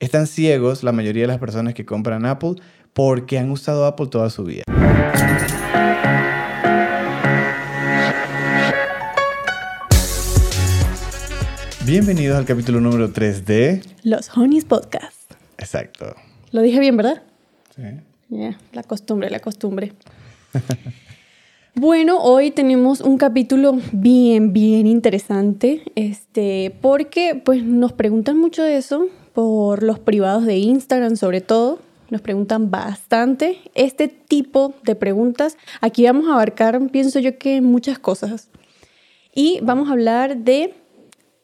Están ciegos la mayoría de las personas que compran Apple porque han usado Apple toda su vida. Bienvenidos al capítulo número 3 de... Los Honeys Podcast. Exacto. Lo dije bien, ¿verdad? Sí. La costumbre, la costumbre. bueno, hoy tenemos un capítulo bien, bien interesante, este, porque pues nos preguntan mucho de eso por los privados de Instagram sobre todo. Nos preguntan bastante este tipo de preguntas. Aquí vamos a abarcar, pienso yo que muchas cosas. Y vamos a hablar de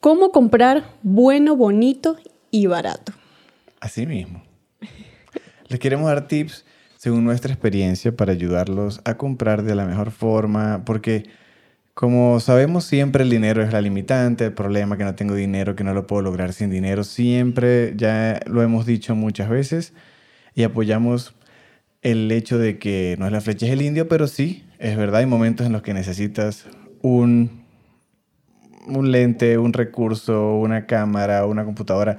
cómo comprar bueno, bonito y barato. Así mismo. Les queremos dar tips según nuestra experiencia para ayudarlos a comprar de la mejor forma, porque como sabemos siempre el dinero es la limitante, el problema que no tengo dinero, que no lo puedo lograr sin dinero, siempre ya lo hemos dicho muchas veces y apoyamos el hecho de que no es la flecha es el indio, pero sí, es verdad, hay momentos en los que necesitas un un lente, un recurso, una cámara, una computadora,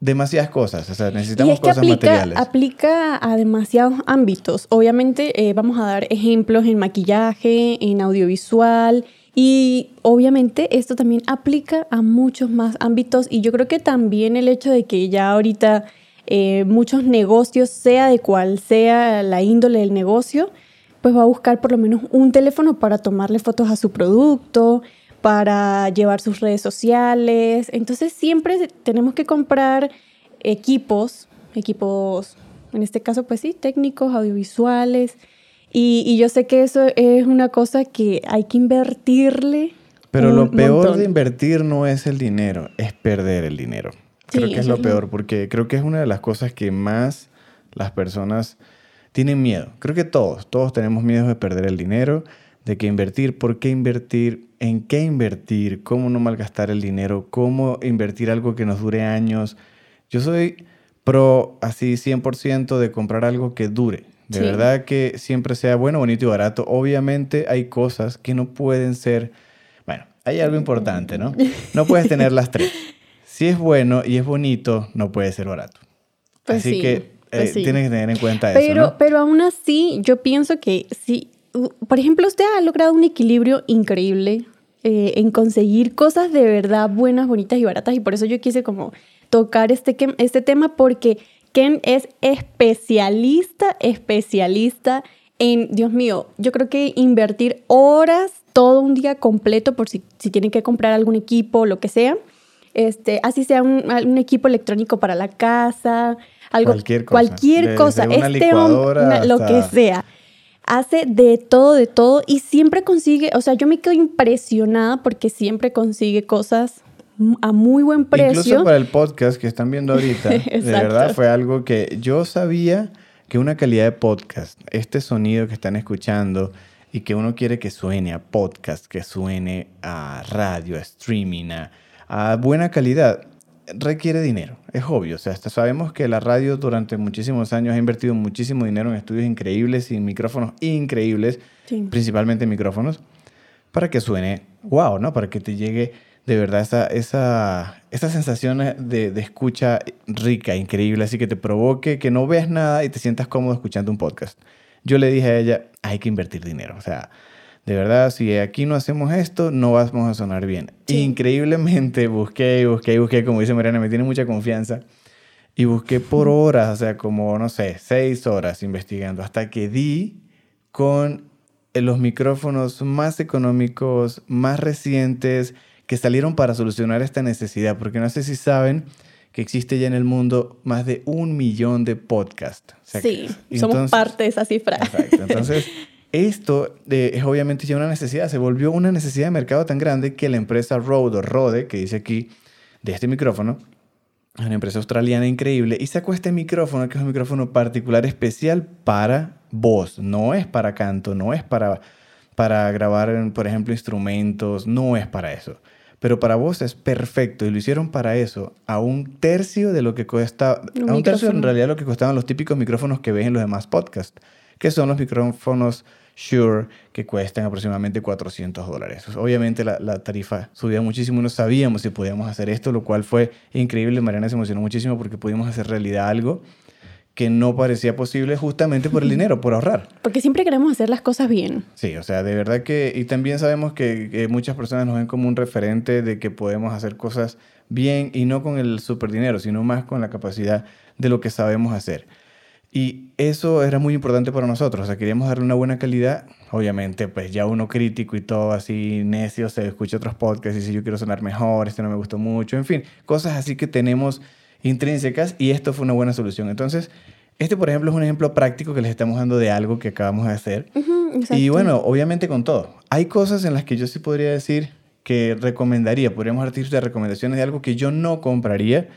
demasiadas cosas. O sea, necesitamos y es que cosas aplica, materiales. aplica a demasiados ámbitos. Obviamente eh, vamos a dar ejemplos en maquillaje, en audiovisual y obviamente esto también aplica a muchos más ámbitos y yo creo que también el hecho de que ya ahorita eh, muchos negocios, sea de cual sea la índole del negocio, pues va a buscar por lo menos un teléfono para tomarle fotos a su producto, para llevar sus redes sociales. Entonces siempre tenemos que comprar equipos, equipos, en este caso pues sí, técnicos, audiovisuales. Y, yo sé que eso es una cosa que hay que invertirle. Pero un lo peor montón. de invertir no es el dinero, es perder el dinero. Creo Sí, que es lo- peor, porque creo que es una de las cosas que más las personas tienen miedo. Creo que todos, todos tenemos miedo de perder el dinero, de que invertir, por qué invertir, en qué invertir, cómo no malgastar el dinero, cómo invertir algo que nos dure años. Yo soy pro así 100% de comprar algo que dure. De Sí. verdad que siempre sea bueno, bonito y barato. Obviamente hay cosas que no pueden ser... Bueno, hay algo importante, ¿no? No puedes tener las tres. Si es bueno y es bonito, no puede ser barato. Pues Así sí, que pues eh, sí. tienes que tener en cuenta Pero, eso, ¿no? pero aún así, yo pienso que si, u- por ejemplo, usted ha logrado un equilibrio increíble eh, en conseguir cosas de verdad buenas, bonitas y baratas, y por eso yo quise como tocar este, este tema, porque Ken es especialista, especialista en, Dios mío, yo creo que invertir horas, todo un día completo, por si, si tienen que comprar algún equipo, lo que sea. Este, así sea un, un equipo electrónico para la casa, algo, Cualquier cosa. cualquier cosa, este una- lo que sea. Hace de todo, de todo y siempre consigue, o sea, yo me quedo impresionada porque siempre consigue cosas a muy buen precio. Incluso para el podcast que están viendo ahorita, de verdad fue algo que yo sabía que una calidad de podcast, este sonido que están escuchando y que uno quiere que suene a podcast, que suene a radio, a streaming, a, a buena calidad, requiere dinero. Es obvio, o sea, hasta sabemos que la radio durante muchísimos años ha invertido muchísimo dinero en estudios increíbles y micrófonos increíbles, Sí. principalmente micrófonos, para que suene wow, ¿no? Para que te llegue de verdad esa, esa, esa sensación de, de escucha rica, increíble, así que te provoque que no veas nada y te sientas cómodo escuchando un podcast. Yo le dije a ella, hay que invertir dinero, o sea, de verdad, si aquí no hacemos esto, no vamos a sonar bien. Sí. Increíblemente busqué y busqué y busqué, como dice Mariana, me tiene mucha confianza. Y busqué por horas, o sea, como, no sé, seis horas investigando, hasta que di con eh, los micrófonos más económicos, más recientes, que salieron para solucionar esta necesidad. Porque no sé si saben que existe ya en el mundo más de un millón de podcasts. O sea, sí, que- somos entonces- parte de esa cifra. Exacto. Entonces, esto eh, es obviamente ya una necesidad. Se volvió una necesidad de mercado tan grande que la empresa Rode o Rode, que dice aquí, de este micrófono, es una empresa australiana increíble, y sacó este micrófono, que es un micrófono particular especial para voz. No es para canto, no es para, para grabar, por ejemplo, instrumentos, no es para eso. Pero para voz es perfecto y lo hicieron para eso a un tercio de lo que cuesta, Un a un tercio en realidad lo que costaban los típicos micrófonos que ves en los demás podcasts, que son los micrófonos Shure que cuestan aproximadamente 400 dólares. Obviamente la, la, tarifa subía muchísimo, no sabíamos si podíamos hacer esto, lo cual fue increíble. Mariana se emocionó muchísimo porque pudimos hacer realidad algo que no parecía posible justamente por el dinero, por ahorrar. Porque siempre queremos hacer las cosas bien. Sí, o sea, de verdad que, y también sabemos que, que muchas personas nos ven como un referente de que podemos hacer cosas bien y no con el super dinero, sino más con la capacidad de lo que sabemos hacer. Y eso era muy importante para nosotros, o sea, queríamos darle una buena calidad. Obviamente, pues ya uno crítico y todo así necio se escucha otros podcasts y dice yo quiero sonar mejor, este no me gustó mucho, en fin, cosas así que tenemos intrínsecas y esto fue una buena solución. Entonces, este, por ejemplo, es un ejemplo práctico que les estamos dando de algo que acabamos de hacer. y bueno, obviamente con todo. Hay cosas en las que yo sí podría decir que recomendaría, podríamos dar de recomendaciones de algo que yo no compraría,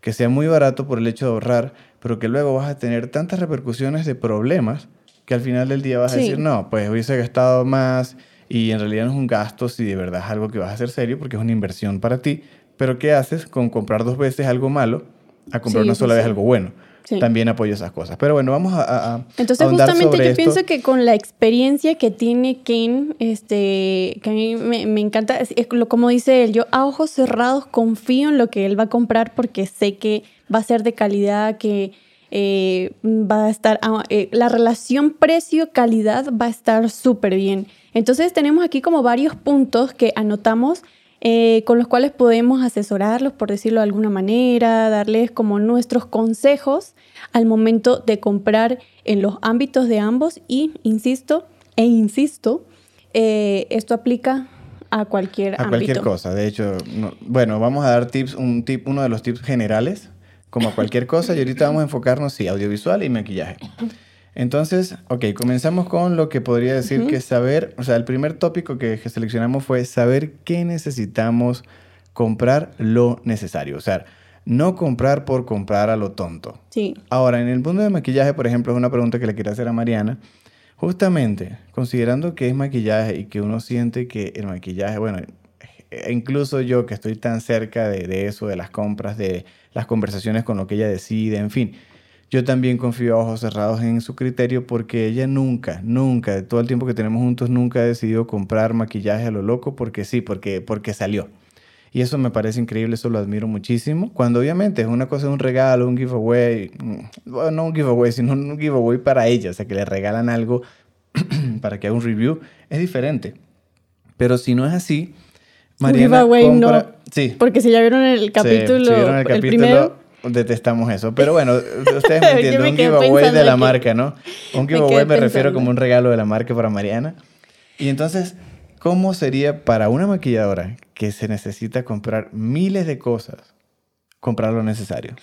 que sea muy barato por el hecho de ahorrar, pero que luego vas a tener tantas repercusiones de problemas que al final del día vas a decir, no, pues hubiese gastado más y en realidad no es un gasto si de verdad es algo que vas a hacer serio porque es una inversión para ti, pero ¿qué haces con comprar dos veces algo malo a comprar una sola vez algo bueno? También apoyo esas cosas. Pero bueno, vamos a... a Entonces justamente yo pienso que con la experiencia que tiene Ken, este, que a mí me, me encanta, es, como dice él, yo a ojos cerrados confío en lo que él va a comprar porque sé que va a ser de calidad, que eh, va a estar, ah, eh, la relación precio-calidad va a estar súper bien. Entonces tenemos aquí como varios puntos que anotamos eh, con los cuales podemos asesorarlos, por decirlo de alguna manera, darles como nuestros consejos al momento de comprar en los ámbitos de ambos y, insisto, e insisto, esto aplica a cualquier a cualquier cosa. De hecho, bueno, vamos a dar tips, un tip, uno de los tips generales como cualquier cosa, y ahorita vamos a enfocarnos, sí, audiovisual y maquillaje. Entonces, ok, comenzamos con lo que podría decir que saber, o sea, el primer tópico que, seleccionamos fue saber qué necesitamos comprar lo necesario, o sea, no comprar por comprar a lo tonto. Sí. Ahora, en el mundo de maquillaje, por ejemplo, es una pregunta que le quiero hacer a Mariana. Justamente, considerando que es maquillaje y que uno siente que el maquillaje, bueno, e incluso yo que estoy tan cerca de, de eso, de las compras, de las conversaciones con lo que ella decide, en fin. Yo también confío a ojos cerrados en su criterio porque ella nunca, nunca, de todo el tiempo que tenemos juntos, nunca ha decidido comprar maquillaje a lo loco porque sí, porque, porque salió. Y eso me parece increíble, eso lo admiro muchísimo. Cuando obviamente es una cosa, un regalo, un giveaway, mm, bueno, no un giveaway, sino un giveaway para ella, o sea, que le regalan algo para que haga un review, es diferente. Pero si no es así, Mariana no. Sí. Porque si ya vieron el capítulo, si vieron el, capítulo, detestamos eso. Pero bueno, ustedes me entienden, un giveaway de la marca, ¿no? Un giveaway me, me refiero como un regalo de la marca para Mariana. Y entonces, ¿cómo sería para una maquilladora que se necesita comprar miles de cosas, comprar lo necesario?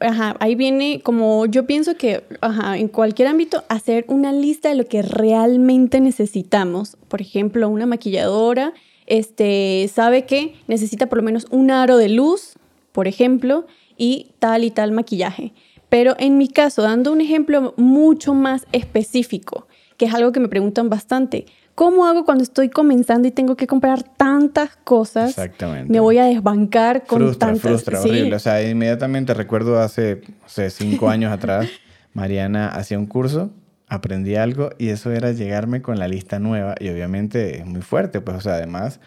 ajá, ahí viene como yo pienso que ajá, en cualquier ámbito hacer una lista de lo que realmente necesitamos. Por ejemplo, una maquilladora este, sabe que necesita por lo menos un aro de luz, por ejemplo, y tal y tal maquillaje. Pero en mi caso, dando un ejemplo mucho más específico, que es algo que me preguntan bastante, ¿cómo hago cuando estoy comenzando y tengo que comprar tantas cosas? Exactamente. Me voy a desbancar con frustra, tantas... Frustra, horrible. O sea, inmediatamente recuerdo hace, hace cinco años atrás, Mariana hacía un curso aprendí algo y eso era llegarme con la lista nueva y obviamente es muy fuerte, pues o sea, además,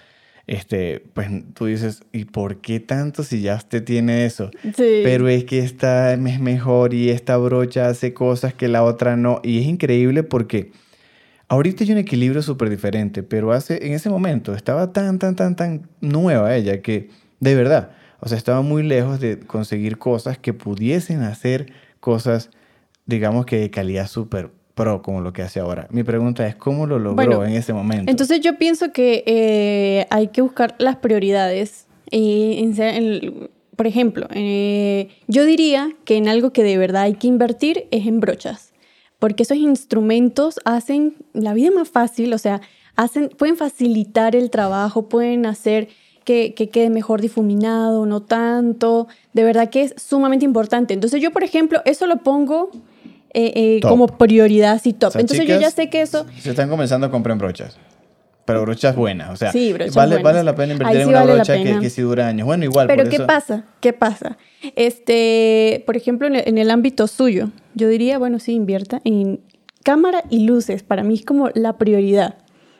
este, pues tú dices, ¿y por qué tanto si ya usted tiene eso? Sí. Pero es que esta es mejor y esta brocha hace cosas que la otra no y es increíble porque ahorita hay un equilibrio súper diferente, pero hace, en ese momento estaba tan, tan, tan, tan nueva ella que de verdad, o sea, estaba muy lejos de conseguir cosas que pudiesen hacer cosas digamos que de calidad súper pro como lo que hace ahora. Mi pregunta es, ¿cómo lo logró en ese momento? Entonces yo pienso que eh, hay que buscar las prioridades. Y, por ejemplo, eh, yo diría que en algo que de verdad hay que invertir es en brochas, porque esos instrumentos hacen la vida más fácil, o sea, hacen, pueden facilitar el trabajo, pueden hacer que, que, quede mejor difuminado, no tanto. De verdad que es sumamente importante. Entonces yo, por ejemplo, eso lo pongo eh, eh, como prioridad y top. Entonces yo ya sé que eso... Se están comenzando a comprar brochas. Pero brochas buenas, o sea, vale, vale la pena invertir en una brocha que, que, sí dura años. Bueno, igual. Pero ¿qué pasa? ¿Qué pasa? Este, por ejemplo, en el, ámbito suyo, yo diría, bueno, sí, invierta en cámara y luces. Para mí es como la prioridad,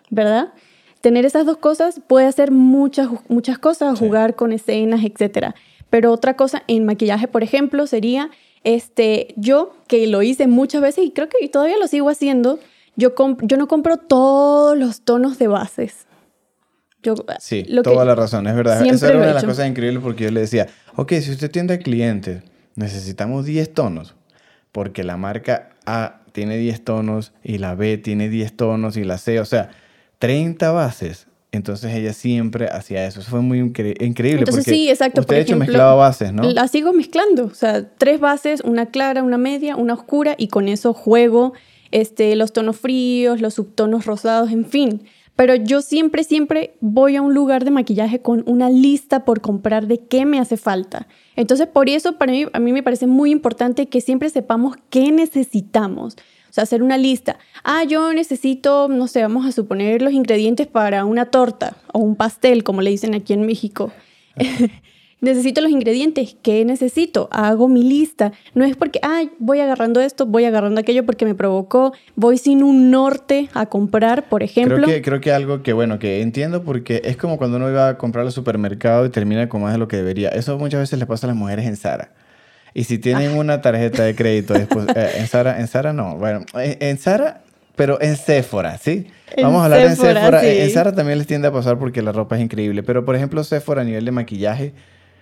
¿verdad? Tener esas dos cosas puede hacer muchas, muchas cosas, jugar con escenas, etc. Pero otra cosa en maquillaje, por ejemplo, sería este, yo que lo hice muchas veces y creo que todavía lo sigo haciendo, yo, yo no compro todos los tonos de bases. Yo, sí, toda la razón, es verdad. Esa era una de las cosas increíbles porque yo le decía, ok, si usted tiene clientes, necesitamos 10 tonos, porque la marca A tiene 10 tonos y la B tiene 10 tonos y la C, o sea, 30 bases. Entonces ella siempre hacía eso. Eso fue muy increíble. Entonces sí, exacto. Usted de hecho mezclaba bases, ¿no? La sigo mezclando. O sea, tres bases, una clara, una media, una oscura y con eso juego este, los tonos fríos, los subtonos rosados, en fin. Pero yo siempre, siempre voy a un lugar de maquillaje con una lista por comprar de qué me hace falta. Entonces, por eso para mí, a mí me parece muy importante que siempre sepamos qué necesitamos. Sea, hacer una lista. Ah, yo necesito, no sé, vamos a suponer los ingredientes para una torta o un pastel, como le dicen aquí en México. necesito los ingredientes, ¿qué necesito? Hago mi lista. No es porque, ay, voy agarrando esto, voy agarrando aquello porque me provocó, voy sin un norte a comprar, por ejemplo. Creo que, creo que algo que, bueno, que entiendo porque es como cuando uno iba a comprar al supermercado y termina con más de lo que debería. Eso muchas veces le pasa a las mujeres en Sara. Y si tienen ah. una tarjeta de crédito eh, en Sara, en Sara no, bueno, en, Sara, pero en Sephora, ¿sí? Vamos a hablar en Sephora. En Sara también les tiende a pasar porque la ropa es increíble, pero por ejemplo Sephora a nivel de maquillaje,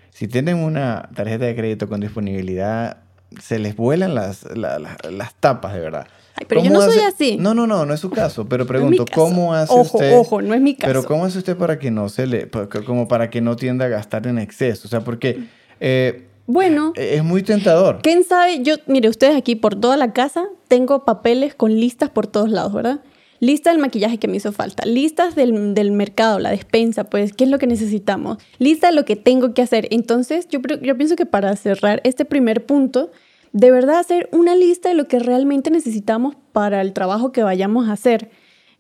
si tienen una tarjeta de crédito con disponibilidad, se les vuelan las, las tapas, de verdad. Ay, pero yo no soy así. No, no, no, no es su caso. Pero pregunto, ¿cómo hace ojo, usted? Ojo, no es mi caso. Pero ¿cómo hace usted para que no se le, como para que no tienda a gastar en exceso? O sea, porque eh, bueno, es muy tentador. ¿Quién sabe? Yo, mire, ustedes aquí por toda la casa tengo papeles con listas por todos lados, ¿verdad? Lista del maquillaje que me hizo falta, listas del, del, mercado, la despensa, pues, qué es lo que necesitamos, lista de lo que tengo que hacer. Entonces, yo, yo pienso que para cerrar este primer punto, de verdad hacer una lista de lo que realmente necesitamos para el trabajo que vayamos a hacer.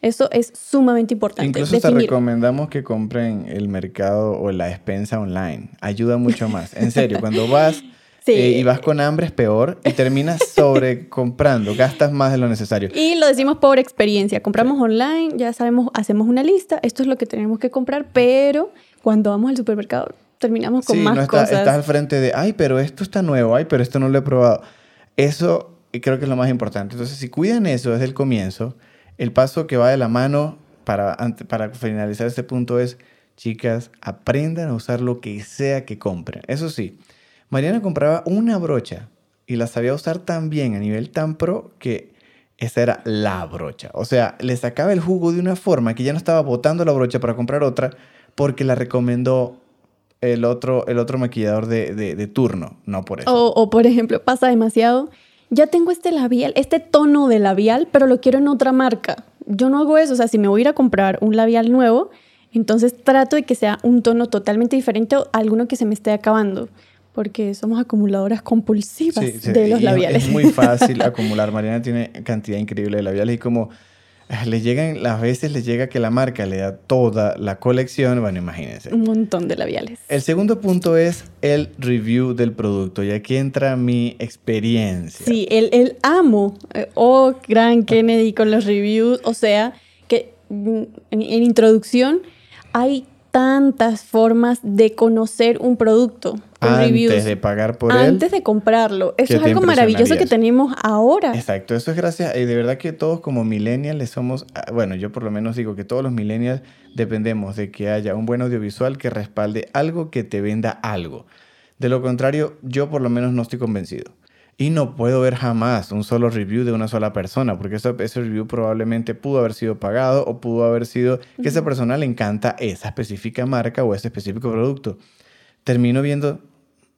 Eso es sumamente importante. Incluso te recomendamos que compren el mercado o la despensa online. Ayuda mucho más. En serio, cuando vas eh, y vas con hambre es peor y terminas sobre comprando, gastas más de lo necesario. Y lo decimos por experiencia, compramos online, ya sabemos, hacemos una lista, esto es lo que tenemos que comprar, pero cuando vamos al supermercado terminamos con más cosas. Estás al frente de, ay, pero esto está nuevo, ay, pero esto no lo he probado. Eso creo que es lo más importante. Entonces, si cuidan eso desde el comienzo, el paso que va de la mano para, para finalizar este punto es, chicas, aprendan a usar lo que sea que compren. Eso sí, Mariana compraba una brocha y la sabía usar tan bien a nivel tan pro que esa era la brocha. O sea, le sacaba el jugo de una forma que ya no estaba botando la brocha para comprar otra porque la recomendó el otro, el otro maquillador de, turno, no por eso. O, por ejemplo, pasa demasiado. Ya tengo este labial, este tono de labial, pero lo quiero en otra marca. Yo no hago eso. O sea, si me voy a ir a comprar un labial nuevo, entonces trato de que sea un tono totalmente diferente o alguno que se me esté acabando porque somos acumuladoras compulsivas de los labiales. Es, muy fácil acumular. Mariana tiene cantidad increíble de labiales y como le llegan, las veces le llega que la marca le da toda la colección, bueno, imagínense. Un montón de labiales. El segundo punto es el review del producto y aquí entra mi experiencia. Sí, el, amo, eh, oh, gran Kennedy con los reviews, o sea, que mm, en introducción hay tantas formas de conocer un producto. Antes de pagar por él. Antes de comprarlo. Eso es algo maravilloso que tenemos ahora. Exacto, eso es gracias. Y de verdad que todos como millennials somos. Ah, bueno, yo por lo menos digo que todos los millennials dependemos de que haya un buen audiovisual que respalde algo que te venda algo. De lo contrario, yo por lo menos no estoy convencido. Y no puedo ver jamás un solo review de una sola persona, porque ese, ese review probablemente pudo haber sido pagado o pudo haber sido que a esa persona le encanta esa específica marca o ese específico producto. Termino viendo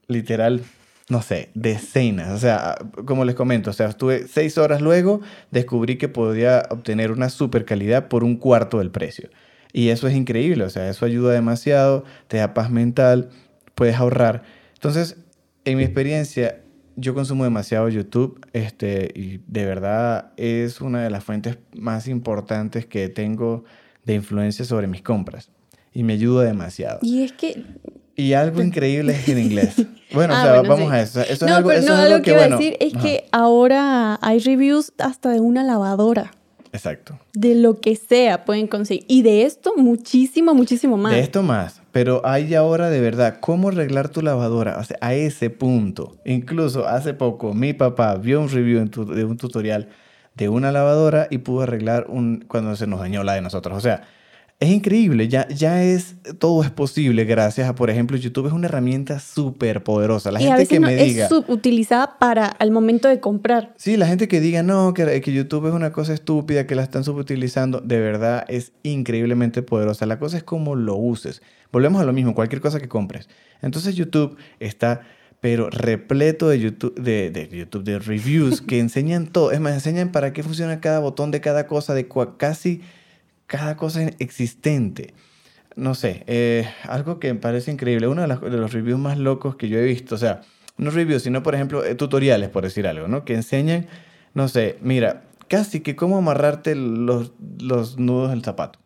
literal, no sé, decenas. O sea, como les comento, o sea, estuve seis horas luego, descubrí que podía obtener una super calidad por un cuarto del precio. Y eso es increíble, o sea, eso ayuda demasiado, te da paz mental, puedes ahorrar. Entonces, en mi experiencia, yo consumo demasiado YouTube este, y de verdad es una de las fuentes más importantes que tengo de influencia sobre mis compras y me ayuda demasiado. Y es que Y algo increíble es en inglés. Bueno, Ah, o sea, bueno, vamos sí. a eso. Eso no, es algo, pero eso no, es algo lo que que, iba bueno. a decir es ajá, que ahora hay reviews hasta de una lavadora. Exacto. De lo que sea pueden conseguir. Y de esto muchísimo, muchísimo más. De esto más. Pero hay ahora de verdad cómo arreglar tu lavadora. O a ese punto. Incluso hace poco mi papá vio un review de un tutorial de una lavadora y pudo arreglar un cuando se nos dañó la de nosotros. O sea, es increíble. Ya, ya es, todo es posible gracias a, por ejemplo, YouTube es una herramienta súper poderosa. La y a gente veces que no, me diga... es subutilizada para al momento de comprar. Sí, la gente que diga no, que, que YouTube es una cosa estúpida, que la están subutilizando, de verdad es increíblemente poderosa. La cosa es cómo lo uses. Volvemos a lo mismo, cualquier cosa que compres. Entonces YouTube está, pero repleto de YouTube, de, de YouTube, de reviews que enseñan todo. Es más, enseñan para qué funciona cada botón de cada cosa, de cua- casi cada cosa existente. No sé, eh, algo que me parece increíble. Uno de, los reviews más locos que yo he visto, o sea, no reviews, sino por ejemplo eh, tutoriales, por decir algo, ¿no? Que enseñan, no sé, mira, casi que cómo amarrarte los, los nudos del zapato.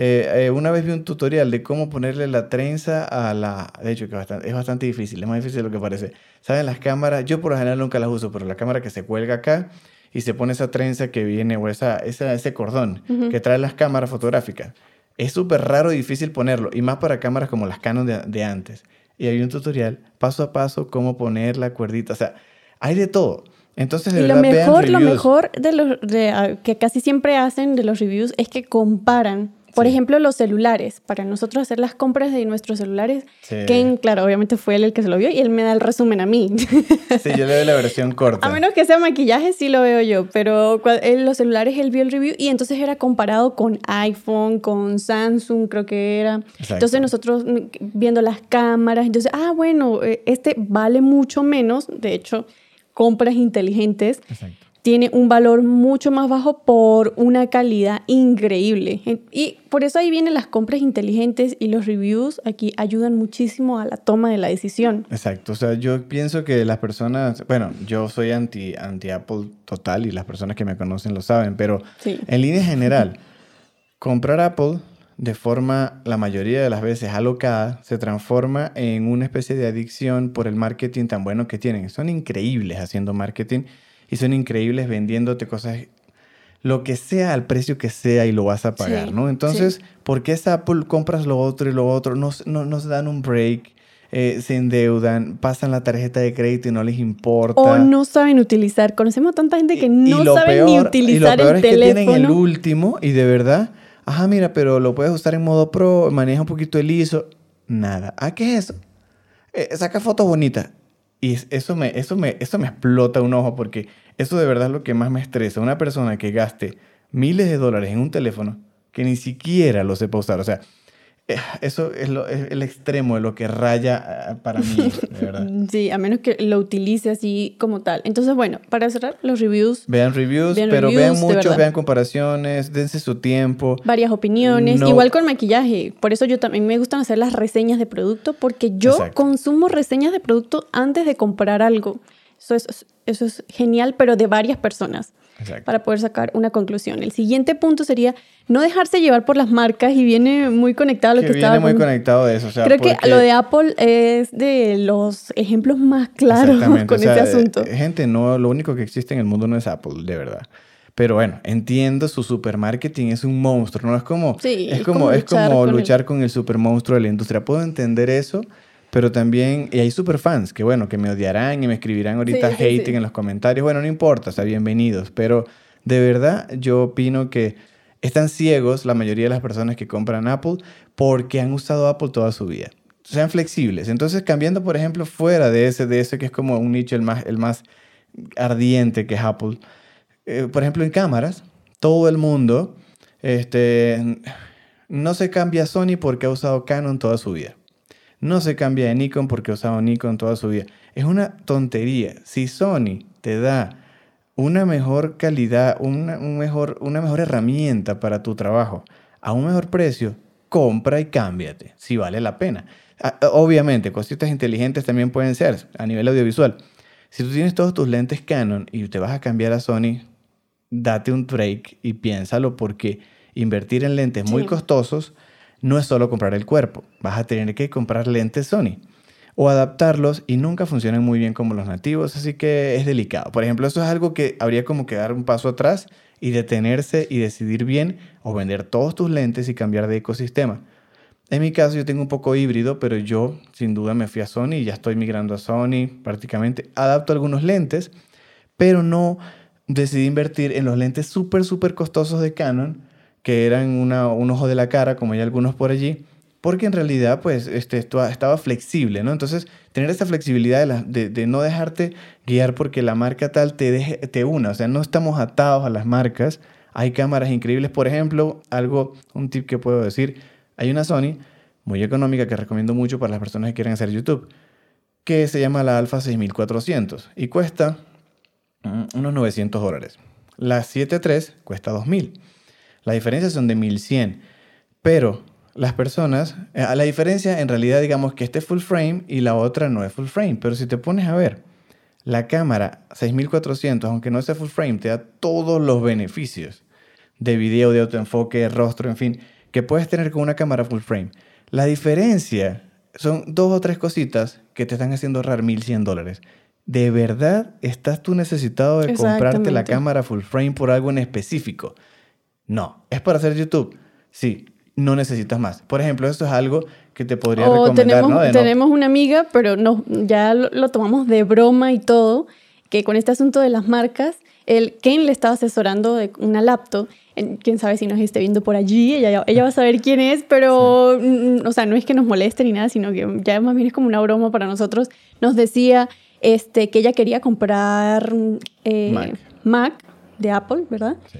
Eh, una vez vi un tutorial de cómo ponerle la trenza a la... De hecho, que es bastante difícil, es más difícil de lo que parece. ¿Saben las cámaras? Yo por lo general nunca las uso, pero la cámara que se cuelga acá y se pone esa trenza que viene, o esa, esa- ese cordón que trae las cámaras fotográficas. Es súper raro y difícil ponerlo, y más para cámaras como las Canon de, de antes. Y hay un tutorial paso a paso cómo poner la cuerdita. O sea, hay de todo. Entonces, de Y lo verdad, vean mejor, lo reviews. mejor de los de, ah, que casi siempre hacen de los reviews es que comparan. Por Sí. ejemplo, los celulares. Para nosotros hacer las compras de nuestros celulares, Sí. Ken, claro, obviamente fue él el que se lo vio y él me da el resumen a mí. Sí, yo le doy la versión corta. A menos que sea maquillaje, sí lo veo yo, pero en los celulares él vio el review y entonces era comparado con iPhone, con Samsung, creo que era. Exacto. Entonces nosotros viendo las cámaras, entonces, ah, bueno, eh, este vale mucho menos, de hecho, compras inteligentes, Exacto. Tiene un valor mucho más bajo por una calidad increíble. Y por eso ahí vienen las compras inteligentes y los reviews aquí ayudan muchísimo a la toma de la decisión. Exacto, o sea, yo pienso que las personas, bueno, yo soy anti, anti Apple total y las personas que me conocen lo saben, pero Sí. en línea general, comprar Apple de forma, la mayoría de las veces alocada, se transforma en una especie de adicción por el marketing tan bueno que tienen. Son increíbles haciendo marketing y son increíbles vendiéndote cosas, lo que sea al precio que sea y lo vas a pagar, Sí, ¿no? Entonces, ¿por qué es Apple compras lo otro y lo otro? Nos, no, nos dan un break, eh, se endeudan, pasan la tarjeta de crédito y no les importa. O no saben utilizar. Conocemos a tanta gente que no saben ni peor- utilizar y lo peor el es que tienen el teléfono. último y de verdad, ajá, mira, pero lo puedes usar en modo pro, maneja un poquito el ISO, nada. ¿Ah, qué es eso? Eh, saca fotos bonitas. Y es- eso me, eso, me, eso me explota un ojo porque eso de verdad es lo que más me estresa. Una persona que gaste miles de dólares en un teléfono que ni siquiera lo sepa usar. O sea, eso es, lo- es el extremo de lo que raya ah, para mí, de verdad. Sí, a menos que lo utilice así como tal. Entonces, bueno, para cerrar, los reviews, Vean reviews, Vean pero reviews, vean muchos, vean comparaciones, dense su tiempo. varias opiniones, No- igual con maquillaje. Por eso yo también me gustan hacer las reseñas de producto, porque yo Exacto. consumo reseñas de producto antes de comprar algo. Eso es, eso es genial, pero de varias personas. Exacto. para poder sacar una conclusión. El siguiente punto sería no dejarse llevar por las marcas y viene muy conectado a lo que, que viene estaba muy con- conectado de eso. O sea, Creo que lo de Apple es de los ejemplos más claros con o sea, ese asunto. eh, Gente, no, lo único que existe en el mundo no es Apple, de verdad. Pero bueno, entiendo, su supermarketing es un monstruo, ¿no? Es como, Sí, es como, como es luchar como con el- luchar con el supermonstruo de la industria. Puedo entender eso, pero también, y hay superfans que bueno, que me odiarán y me escribirán ahorita Sí, sí, hating sí. en los comentarios. Bueno, no importa, o sea, bienvenidos. Pero de verdad, yo opino que están ciegos la mayoría de las personas que compran Apple porque han usado Apple toda su vida. Sean flexibles. Entonces, cambiando, por ejemplo, fuera de ese, de ese que es como un nicho el más, el más ardiente que es Apple. eh, por ejemplo, en cámaras, todo el mundo este, no se cambia a Sony porque ha usado Canon toda su vida. No se cambia de Nikon porque ha usado Nikon toda su vida. Es una tontería. Si Sony te da una mejor calidad, una, un mejor, una mejor herramienta para tu trabajo a un mejor precio, compra y cámbiate, si vale la pena. Obviamente, cositas inteligentes también pueden ser a nivel audiovisual. Si tú tienes todos tus lentes Canon y te vas a cambiar a Sony, date un break y piénsalo porque invertir en lentes muy costosos no es solo comprar el cuerpo, vas a tener que comprar lentes Sony o adaptarlos y nunca funcionan muy bien como los nativos, así que es delicado. Por ejemplo, eso es algo que habría como que dar un paso atrás y detenerse y decidir bien o vender todos tus lentes y cambiar de ecosistema. En mi caso yo tengo un poco híbrido, pero yo sin duda me fui a Sony y ya estoy migrando a Sony prácticamente. Adapto algunos lentes, pero no decidí invertir en los lentes súper, súper costosos de Canon, que eran un ojo de la cara, como hay algunos por allí, porque en realidad pues este, estaba flexible, ¿no? Entonces, tener esta flexibilidad de, no dejarte guiar porque la marca tal te, te una, o sea, no estamos atados a las marcas. Hay cámaras increíbles, por ejemplo, algo, un tip que puedo decir, hay una Sony muy económica que recomiendo mucho para las personas que quieren hacer YouTube, que se llama la Alpha 6400 y cuesta mm, unos 900 dólares. La 7.3 cuesta 2000. La diferencia son de 1100, pero las personas, eh, la diferencia en realidad digamos que este es full frame y la otra no es full frame, pero si te pones a ver, la cámara 6400, aunque no sea full frame, te da todos los beneficios de video, de autoenfoque, de rostro, en fin, que puedes tener con una cámara full frame. La diferencia son dos o tres cositas que te están haciendo ahorrar 1100 dólares. ¿De verdad estás tú necesitado de comprarte la cámara full frame por algo en específico? No. ¿Es para hacer YouTube? Sí no necesitas más. Por ejemplo, esto es algo que te podría recomendar, tenemos, ¿no? tenemos una amiga, pero no, ya lo, tomamos de broma y todo, que con este asunto de las marcas, el Ken le estaba asesorando de una laptop, quién sabe si nos esté viendo por allí, ella, ella va a saber quién es, pero, mm, o sea, no es que nos moleste ni nada, sino que ya más bien es como una broma para nosotros. Nos decía este, que ella quería comprar eh, Mac. Mac de Apple, ¿verdad? Sí.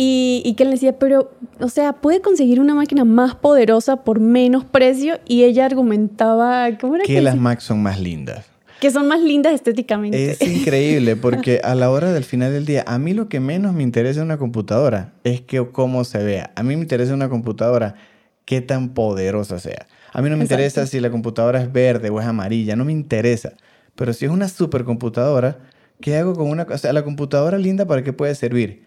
Y, que él decía, pero, o sea, puede conseguir una máquina más poderosa por menos precio. Y ella argumentaba, ¿cómo era que, que las Mac son más lindas. Que son más lindas estéticamente. Es increíble porque a la hora del final del día, a mí lo que menos me interesa en una computadora es que cómo se vea. A mí me interesa una computadora qué tan poderosa sea. A mí no me interesa si la computadora es verde o es amarilla, no me interesa. Pero si es una supercomputadora, ¿qué hago con una... O sea, la computadora linda, ¿para qué puede servir?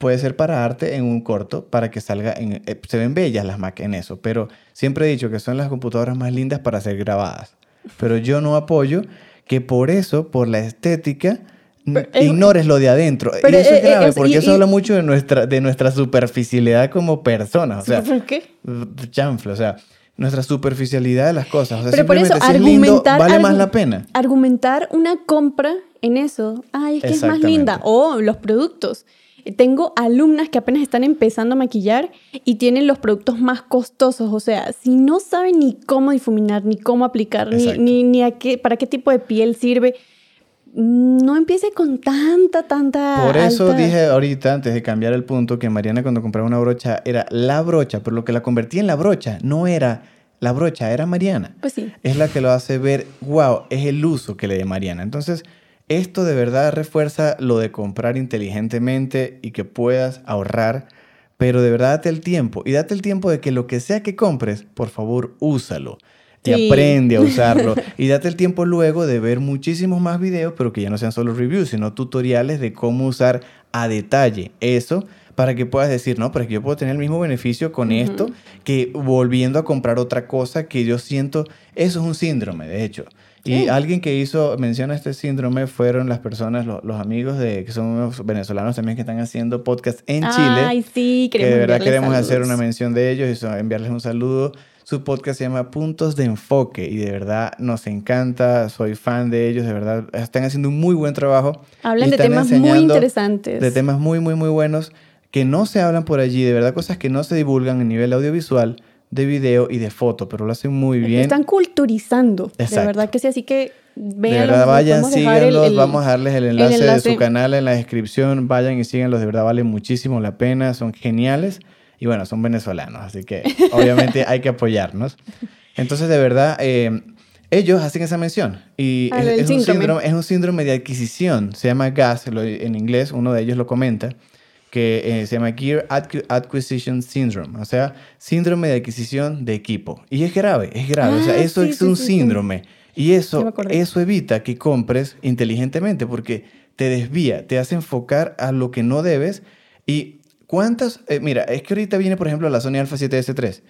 Puede ser para arte en un corto, para que salga en... Eh, se ven bellas las Mac en eso, pero siempre he dicho que son las computadoras más lindas para ser grabadas. Pero yo no apoyo que por eso, por la estética, ignores lo de adentro. y eso es grave, porque eso habla mucho de nuestra, de nuestra superficialidad como personas. O sea, qué? Chanfle, o sea, nuestra superficialidad de las cosas. O sea, Pero por eso, argumentar, vale más la pena. Argumentar una compra en eso. Ay, es que es más linda. O los productos. Tengo alumnas que apenas están empezando a maquillar y tienen los productos más costosos. O sea, si no saben ni cómo difuminar, ni cómo aplicar, ni, ni, a qué, para qué tipo de piel sirve, no empiece con tanta, tanta. Por eso dije ahorita, antes de cambiar el punto, que Mariana cuando compraba una brocha era la brocha, pero lo que la convertía en la brocha no era la brocha, era Mariana. Pues sí. Es la que lo hace ver, wow, es el uso que le dé Mariana. Entonces, esto de verdad refuerza lo de comprar inteligentemente y que puedas ahorrar, pero de verdad date el tiempo y date el tiempo de que lo que sea que compres, por favor, úsalo. Y aprende a usarlo. y date el tiempo luego de ver muchísimos más videos, pero que ya no sean solo reviews, sino tutoriales de cómo usar a detalle eso para que puedas decir, no, pero es que yo puedo tener el mismo beneficio con esto que volviendo a comprar otra cosa que yo siento, eso es un síndrome, de hecho. Y alguien que hizo mención a este síndrome fueron las personas, los, amigos de que son venezolanos también que están haciendo podcast en Chile. Ay, sí, queremos que de verdad queremos hacer una mención de ellos y enviarles un saludo. Su podcast se llama Puntos de Enfoque y de verdad nos encanta, soy fan de ellos, de verdad están haciendo un muy buen trabajo. Hablan de temas muy interesantes. De temas muy, muy, muy buenos que no se hablan por allí, de verdad cosas que no se divulgan a nivel audiovisual de video y de foto, pero lo hacen muy bien. Están culturizando, de verdad que sí, así que vean. De verdad, vayan, síganlos, vamos a darles el enlace, de su canal en la descripción, vayan y síganlos, de verdad vale muchísimo la pena, son geniales y bueno, son venezolanos, así que obviamente hay que apoyarnos. Entonces, de verdad, eh, ellos hacen esa mención y ah, es, un síndrome, es un síndrome de adquisición, se llama GAS en inglés, uno de ellos lo comenta que eh, se llama Gear Acquisition Syndrome, o sea, síndrome de adquisición de equipo. Y es grave, es grave, o sea, ah, eso es un síndrome. Y eso, eso evita que compres inteligentemente porque te desvía, te hace enfocar a lo que no debes. Y cuántas, eh, mira, es que ahorita viene, por ejemplo, la Sony Alpha 7S3.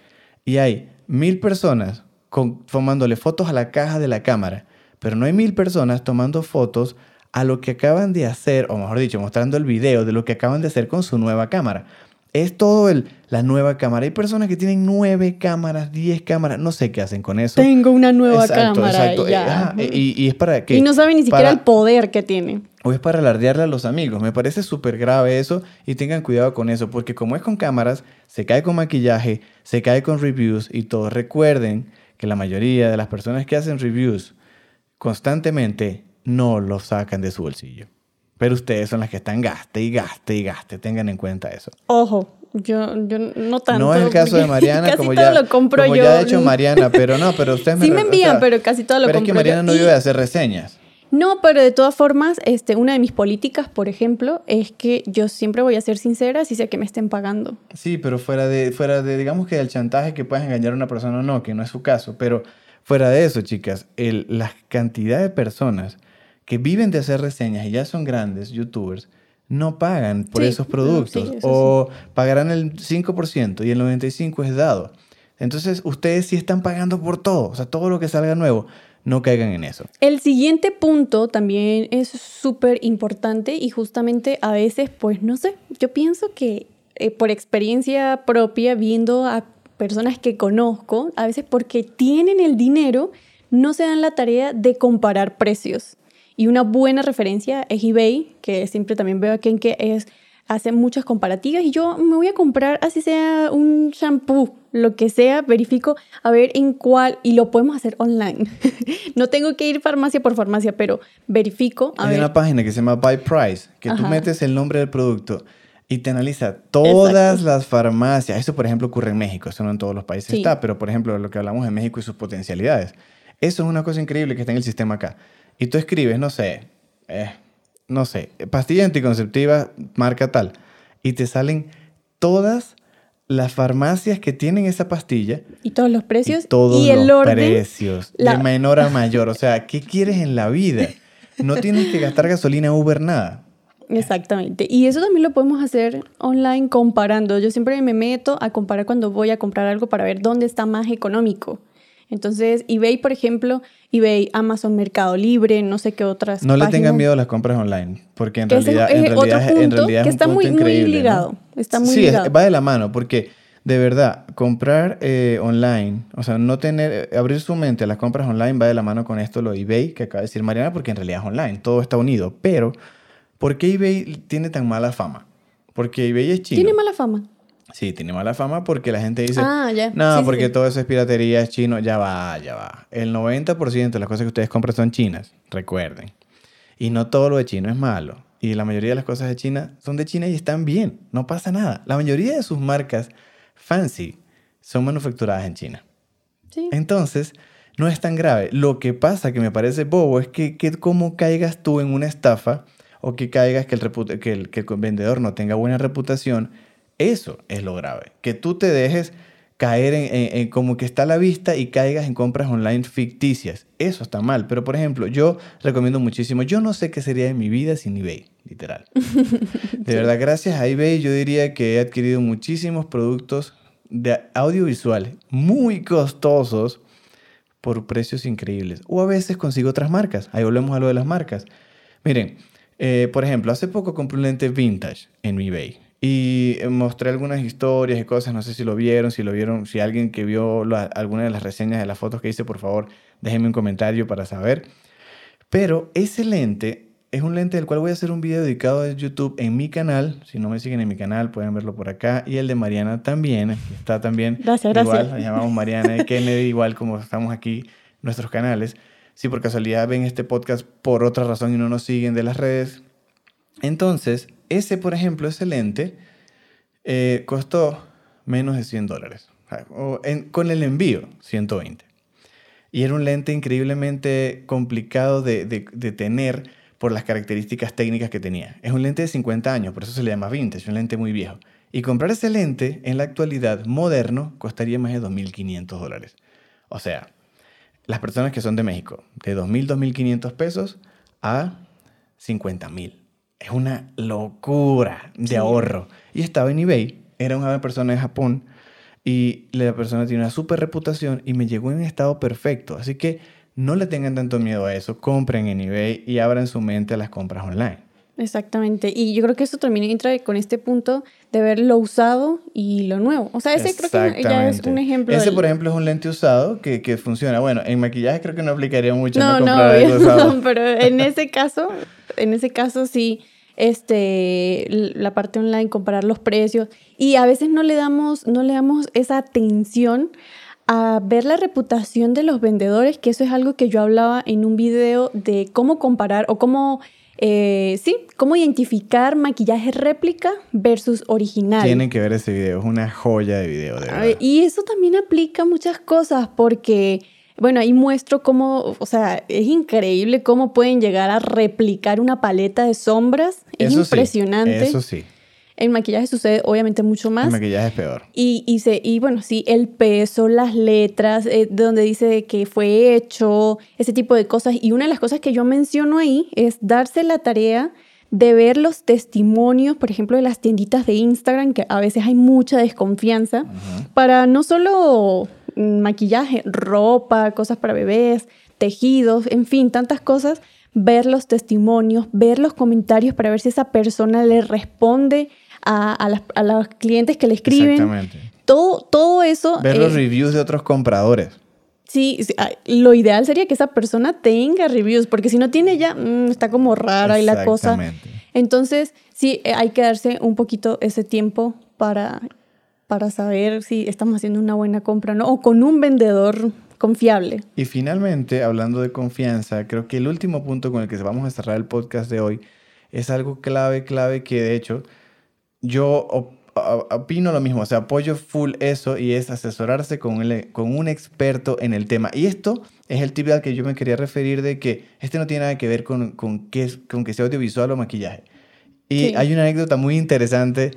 y hay mil personas con, tomándole fotos a la caja de la cámara, pero no hay mil personas tomando fotos a lo que acaban de hacer, o mejor dicho, mostrando el video de lo que acaban de hacer con su nueva cámara. Es todo el, la nueva cámara. Hay personas que tienen nueve cámaras, diez cámaras, no sé qué hacen con eso. Tengo una nueva cámara. Ya. Eh, y, y, es para que... Y no saben ni siquiera el poder que tiene. O es para alardearle a los amigos. Me parece súper grave eso y tengan cuidado con eso, porque como es con cámaras, se cae con maquillaje, se cae con reviews y todo. Recuerden que la mayoría de las personas que hacen reviews constantemente no lo sacan de su bolsillo. Pero ustedes son las que están gaste y gaste y gaste. Tengan en cuenta eso. Ojo, yo, yo no tanto. No es el caso de Mariana, casi como, todo ya, lo compro como yo. ya ha hecho Mariana, pero no, pero ustedes Sí me envían, pero casi todo lo pero compro es que Mariana yo. no vive de hacer reseñas. No, pero de todas formas, este, una de mis políticas, por ejemplo, es que yo siempre voy a ser sincera si sé que me estén pagando. Sí, pero fuera de, fuera de, digamos que el chantaje que puedas engañar a una persona o no, que no es su caso, pero fuera de eso, chicas, el, la cantidad de personas que viven de hacer reseñas y ya son grandes youtubers, no pagan por Sí, esos productos sí, o pagarán el 5% y el 95% es dado. Entonces, ustedes sí están pagando por todo, o sea, todo lo que salga nuevo, no caigan en eso. El siguiente punto también es súper importante y justamente a veces, pues no sé, yo pienso que eh, por experiencia propia, viendo a personas que conozco, a veces porque tienen el dinero, no se dan la tarea de comparar precios. Y una buena referencia es eBay, que siempre también veo aquí en que es hace muchas comparativas y yo me voy a comprar así sea un shampoo, lo que sea, verifico a ver en cuál y lo podemos hacer online. no tengo que ir farmacia por farmacia, pero verifico a Hay ver. una página que se llama Buy Price, que tú Ajá. metes el nombre del producto y te analiza todas Exacto. las farmacias. Eso, por ejemplo, ocurre en México. Eso no en todos los países Sí. está, pero, por ejemplo, lo que hablamos de México y sus potencialidades. Eso es una cosa increíble que está en el sistema acá. Y tú escribes, no sé, eh, no sé, pastilla anticonceptiva marca tal. Y te salen todas las farmacias que tienen esa pastilla y todos los precios y todos y el los orden. precios, la- de menor a mayor. O sea, ¿qué quieres en la vida? No tienes que gastar gasolina Uber, nada. Exactamente. Y eso también lo podemos hacer online comparando. Yo siempre me meto a comparar cuando voy a comprar algo para ver dónde está más económico. Entonces, eBay, por ejemplo, eBay, Amazon, Mercado Libre, no sé qué otras. No le tengan miedo a las compras online, porque en Que realidad, es en otro realidad, en realidad que es un está punto muy- muy ligado, está muy sí, es- ligado. va de la mano, porque de verdad, comprar eh, online, o sea, no tener, eh, abrir su mente a las compras online va de la mano con esto, lo de eBay, que acaba de decir Mariana, porque en realidad es online, todo está unido. Pero, ¿por qué eBay tiene tan mala fama? Porque eBay es chino. Tiene mala fama. Sí, tiene mala fama porque la gente dice, Ah, ya. no, Sí, porque sí. todo eso es piratería, es chino, ya va, ya va. El 90% de las cosas que ustedes compran son chinas, recuerden. Y no todo lo de chino es malo. Y la mayoría de las cosas de China son de China y están bien, no pasa nada. La mayoría de sus marcas fancy son manufacturadas en China. Sí. Entonces, no es tan grave. Lo que pasa que me parece bobo es que, que como caigas tú en una estafa o que caigas que el, repu- que, el, que el vendedor no tenga buena reputación, eso es lo grave. Que tú te dejes caer en, en- en como que está a la vista y caigas en compras online ficticias. Eso está mal. Pero, por ejemplo, yo recomiendo muchísimo. Yo no sé qué sería de mi vida sin eBay, literal. De verdad, gracias a eBay yo diría que he adquirido muchísimos productos de audiovisuales muy costosos por precios increíbles. O a veces consigo otras marcas. Ahí volvemos a lo de las marcas. Miren, eh, por ejemplo, hace poco compré un lente vintage en eBay. Y eh, mostré algunas historias y cosas, no sé si lo vieron, si lo vieron, si alguien que vio la- alguna de las reseñas de las fotos que hice, por favor, déjenme un comentario para saber. Pero ese lente es un lente del cual voy a hacer un video dedicado de YouTube en mi canal. Si no me siguen en mi canal, pueden verlo por acá. Y el de Mariana también. aquí Está también. Gracias, igual, gracias. nos llamamos Mariana y Kennedy, igual como estamos aquí, nuestros canales. Si por casualidad ven este podcast por otra razón y no nos siguen de las redes. Entonces, ese, por ejemplo, ese lente eh, costó menos de 100 dólares. O con el envío, 120. Y era un lente increíblemente complicado de, de- de tener por las características técnicas que tenía. Es un lente de 50 años, por eso se le llama vintage, un lente muy viejo. Y comprar ese lente en la actualidad moderno costaría más de 2.500 dólares. O sea, las personas que son de México, de 2.000, 2.500 pesos a 50.000. Es una locura de Sí. ahorro. Y estaba en eBay, era una persona de Japón y la persona tiene una super reputación y me llegó en estado perfecto. Así que no le tengan tanto miedo a eso, compren en eBay y abran su mente a las compras online. Exactamente. Y yo creo que esto también entra con este punto de ver lo usado y lo nuevo. O sea, ese creo que ya es un ejemplo. Ese, por ejemplo, es un lente usado que, que, funciona. Bueno, en maquillaje creo que no aplicaría mucho no, no, no, usado. pero en ese caso, en ese caso sí, este, la parte online, comparar los precios. Y a veces no le damos, no le damos esa atención a ver la reputación de los vendedores, que eso es algo que yo hablaba en un video de cómo comparar o cómo eh, sí, cómo identificar maquillaje réplica versus original. Tienen que ver ese video, es una joya de video, de verdad. Y eso también aplica a muchas cosas porque, bueno, ahí muestro cómo, o sea, es increíble cómo pueden llegar a replicar una paleta de sombras. Es impresionante. eso sí. En maquillaje sucede obviamente mucho más. El maquillaje es peor. Y, y, y bueno, sí, el peso, las letras, eh, de donde dice que fue hecho, ese tipo de cosas. Y una de las cosas que yo menciono ahí es darse la tarea de ver los testimonios, por ejemplo, de las tienditas de Instagram, que a veces hay mucha desconfianza, para no solo maquillaje, ropa, cosas para bebés, tejidos, en fin, tantas cosas, ver los testimonios, ver los comentarios para ver si esa persona le responde a, las, a los clientes que le escriben. Exactamente. Todo, todo eso. Ver los reviews de otros compradores. Sí, ah, lo ideal sería que esa persona tenga reviews, porque si no tiene ya, mm, está como rara y la cosa. Entonces, sí, eh, hay que darse un poquito ese tiempo para, para saber si estamos haciendo una buena compra, ¿no? O con un vendedor confiable. Y finalmente, hablando de confianza, creo que el último punto con el que vamos a cerrar el podcast de hoy es algo clave, clave que de hecho yo opino lo mismo, o sea, apoyo full eso y es asesorarse con, con un experto en el tema. Y esto es el tip al que yo me quería referir de que este no tiene nada que ver con, con, que, con que sea audiovisual o maquillaje. Y hay una anécdota muy interesante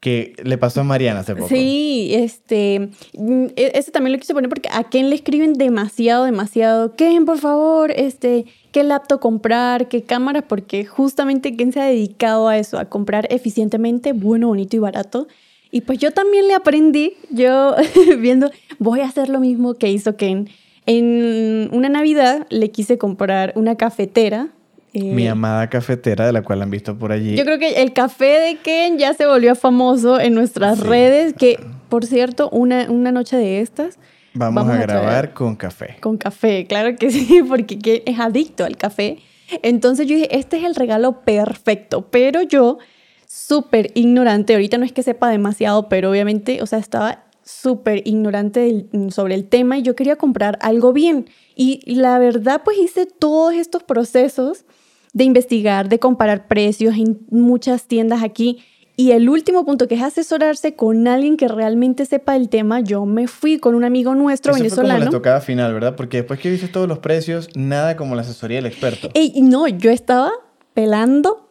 que le pasó a Mariana hace poco. Sí, este, mm, e, ese también lo quise poner porque a Ken le escriben demasiado, demasiado, Ken, por favor, este, qué laptop comprar, qué cámara, porque justamente Ken se ha dedicado a eso, a comprar eficientemente, bueno, bonito y barato. Y pues yo también le aprendí, yo viendo, voy a hacer lo mismo que hizo Ken. En una Navidad le quise comprar una cafetera mi eh, amada cafetera, de la cual han visto por allí. Yo creo que el café de Ken ya se volvió famoso en nuestras redes, que por cierto, una, una noche de estas... Vamos, a, grabar con café. Con café, claro que sí, porque Ken es adicto al café. Entonces yo dije, este es el regalo perfecto, pero yo, súper ignorante, ahorita no es que sepa demasiado, pero obviamente, o sea, estaba súper ignorante sobre el tema y yo quería comprar algo bien. Y la verdad, pues hice todos estos procesos de investigar, de comparar precios en muchas tiendas aquí. Y el último punto, que es asesorarse con alguien que realmente sepa el tema, yo me fui con un amigo nuestro Eso venezolano. Fue como la tocada final, ¿verdad? Porque después que viste todos los precios, nada como la asesoría del experto. Y no, yo estaba pelando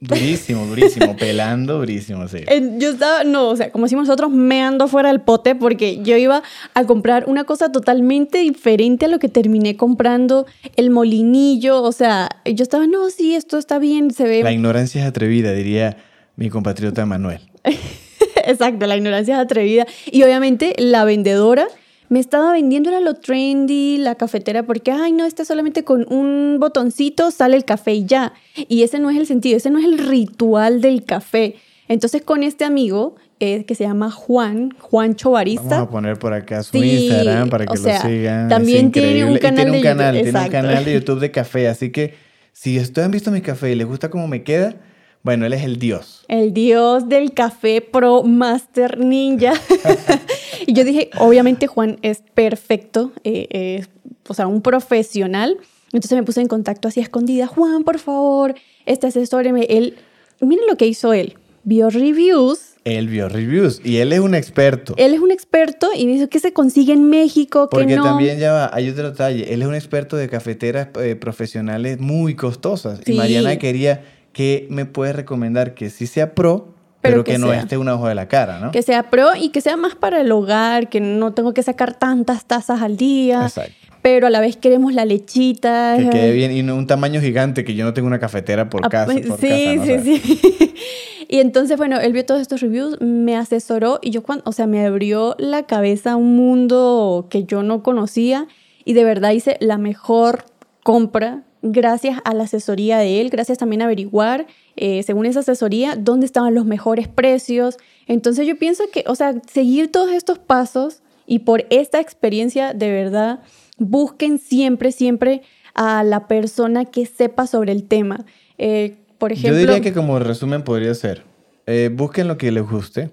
Durísimo, durísimo, pelando, durísimo, sí. Yo estaba, no, o sea, como decimos nosotros, meando fuera del pote porque yo iba a comprar una cosa totalmente diferente a lo que terminé comprando, el molinillo, o sea, yo estaba, no, sí, esto está bien, se ve... La ignorancia es atrevida, diría mi compatriota Manuel. Exacto, la ignorancia es atrevida. Y obviamente la vendedora me estaba vendiendo era lo trendy, la cafetera, porque, ay, no, está solamente con un botoncito sale el café y ya. Y ese no es el sentido, ese no es el ritual del café. Entonces con este amigo, eh, que se llama Juan, Juan Chovarista. Vamos a poner por acá su Instagram para que lo sigan. También tiene un canal tiene un de canal, YouTube. Tiene un canal de YouTube de café, así que si ustedes han visto mi café y les gusta cómo me queda, bueno, él es el dios. El dios del café pro master ninja. y yo dije, obviamente Juan es perfecto, eh, o sea, un profesional. Entonces me puse en contacto así escondida. Juan, por favor, este asesóreme. Él, miren lo que hizo él. Vio reviews. Él vio reviews y él es un experto. Él es un experto y dice que se consigue en México, Porque que no. también ya va, hay otro detalle. Él es un experto de cafeteras eh, profesionales muy costosas. Y Mariana quería que me puede recomendar que sí sea pro, pero, que, no esté un ojo de la cara, ¿no? Que sea pro y que sea más para el hogar, que no tengo que sacar tantas tazas al día. Exacto. Pero a la vez queremos la lechita. Que quede bien y no un tamaño gigante, que yo no tengo una cafetera por ah, casa. Por sí, sí, sí. Y entonces, bueno, él vio todos estos reviews, me asesoró y yo, cuando, o sea, me abrió la cabeza a un mundo que yo no conocía y de verdad hice la mejor compra gracias a la asesoría de él, gracias también a averiguar, eh, según esa asesoría, dónde estaban los mejores precios. Entonces yo pienso que, o sea, seguir todos estos pasos y por esta experiencia, de verdad, busquen siempre, siempre a la persona que sepa sobre el tema. Eh, por ejemplo, Yo diría que como resumen podría ser, eh, busquen lo que les guste,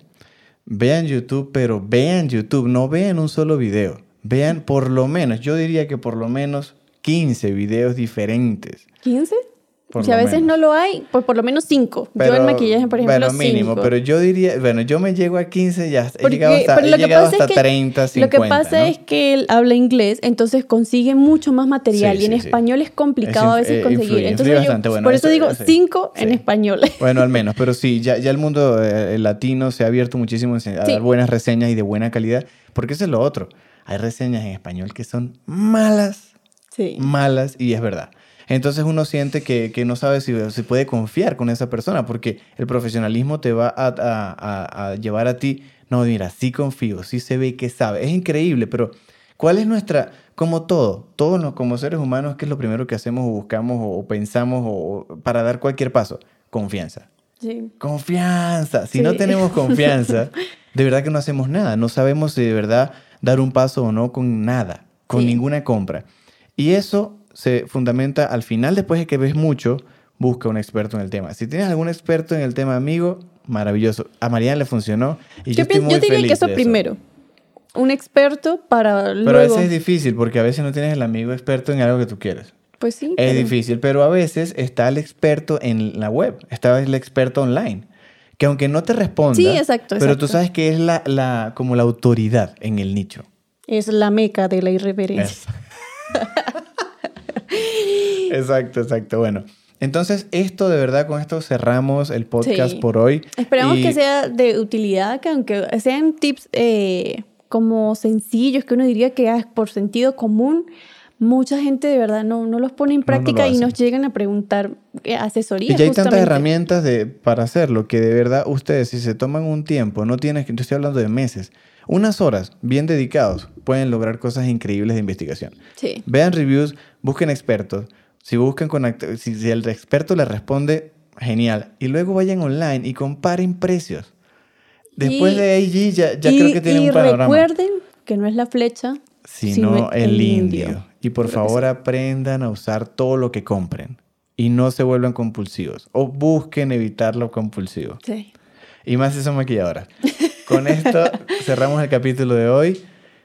vean YouTube, pero vean YouTube, no vean un solo video. Vean por lo menos, yo diría que por lo menos 15 videos diferentes. ¿15? Por si a veces menos. no lo hay, pues por lo menos 5. Yo en maquillaje, por ejemplo, Bueno, mínimo, cinco. pero yo diría, bueno, yo me llego a 15 ya, he Porque- llegado hasta, he llegado hasta es que- 30, 50, Lo que pasa ¿no? es que él habla inglés, entonces consigue mucho más material Sí, y en sí, sí. español es complicado Es a veces eh, conseguir. influye, entonces influye yo- bastante, bueno, por eso eso- digo eso- 5 en sí. español. Bueno, al menos, pero sí, ya, ya el mundo eh, latino se ha abierto muchísimo a Sí. dar buenas reseñas y de buena calidad, porque eso es lo otro. Hay reseñas en español que son malas, Sí. malas, y es verdad. Entonces uno siente que, que no sabe si se puede confiar con esa persona, porque el profesionalismo te va a, a- a- a llevar a ti, no, mira, sí confío, sí se ve que sabe. Es increíble, pero ¿cuál es nuestra, como todo, todos nos- como seres humanos, qué es lo primero que hacemos o buscamos o, o pensamos o para dar cualquier paso? Confianza. Sí. Confianza. Si Sí. no tenemos confianza, de verdad que no hacemos nada. No sabemos si de verdad dar un paso o no con nada, con Sí. ninguna compra. Y eso se fundamenta al final, después de que ves mucho, busca un experto en el tema. Si tienes algún experto en el tema, amigo, maravilloso. A Mariana le funcionó y yo, Yo, estoy pienso, muy yo diría feliz que eso de primero. Un experto para Pero luego... a veces es difícil porque a veces no tienes el amigo experto en algo que tú quieres. Pues sí. Es pero- difícil, pero a veces está el experto en la web, está el experto online, que aunque no te responda, Sí, exacto, pero tú sabes que es la, la, como la autoridad en el nicho. Es la meca de la irreverencia. Exacto, exacto. Bueno, entonces esto de verdad, con esto cerramos el podcast Sí. por hoy. Esperamos Y- que sea de utilidad, que aunque sean tips eh, como sencillos, que uno diría que es por sentido común, mucha gente de verdad no, no los pone en no práctica lo y hace. nos llegan a preguntar eh, asesoría. Y ya hay tantas justamente. herramientas de, para hacerlo que de verdad ustedes, si se toman un tiempo, no tienes que, estoy hablando de meses, unas horas bien dedicados, pueden lograr cosas increíbles de investigación. Sí. Vean reviews, busquen expertos. Si buscan con si, si el experto les responde, genial. Y luego vayan online y comparen precios. Después Y- de ahí ya, ya y, creo que tienen un panorama. recuerden que no es la flecha, Sino el, indio. indio. Y por Creo favor aprendan a usar todo lo que compren. Y no se vuelvan compulsivos. O busquen evitar lo compulsivo. Sí. Y más si son maquilladoras. Con esto cerramos el capítulo de hoy.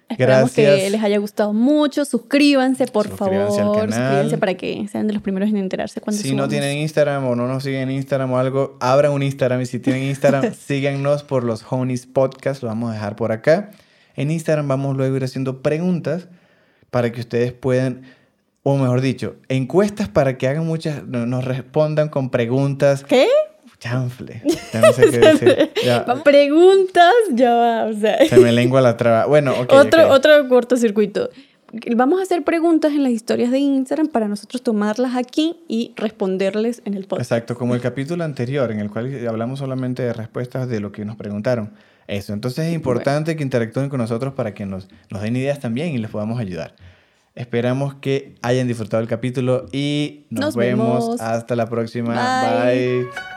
Esperamos Gracias. que les haya gustado mucho. Suscríbanse, por Suscríbanse al favor. canal. Suscríbanse para que sean de los primeros en enterarse cuando Si no tienen Instagram o no nos siguen en Instagram o algo, abran un Instagram y si tienen Instagram, síganos por los Honeys Podcast, lo vamos a dejar por acá. En Instagram vamos luego a ir haciendo preguntas para que ustedes puedan, o mejor dicho, encuestas para que hagan muchas, no- nos respondan con preguntas. ¿Qué? Chanfle. Ya no sé qué decir. Ya, Preguntas, ya va, o sea. se me lengua la traba. Bueno, ok. otro, ok. otro cortocircuito. Vamos a hacer preguntas en las historias de Instagram para nosotros tomarlas aquí y responderles en el podcast. Exacto, como el capítulo anterior en el cual hablamos solamente de respuestas de lo que nos preguntaron. Eso, entonces es importante que interactúen con nosotros para que nos, nos den ideas también y les podamos ayudar. Esperamos que hayan disfrutado el capítulo y nos, Nos vemos. vemos. hasta la próxima. Bye. Bye.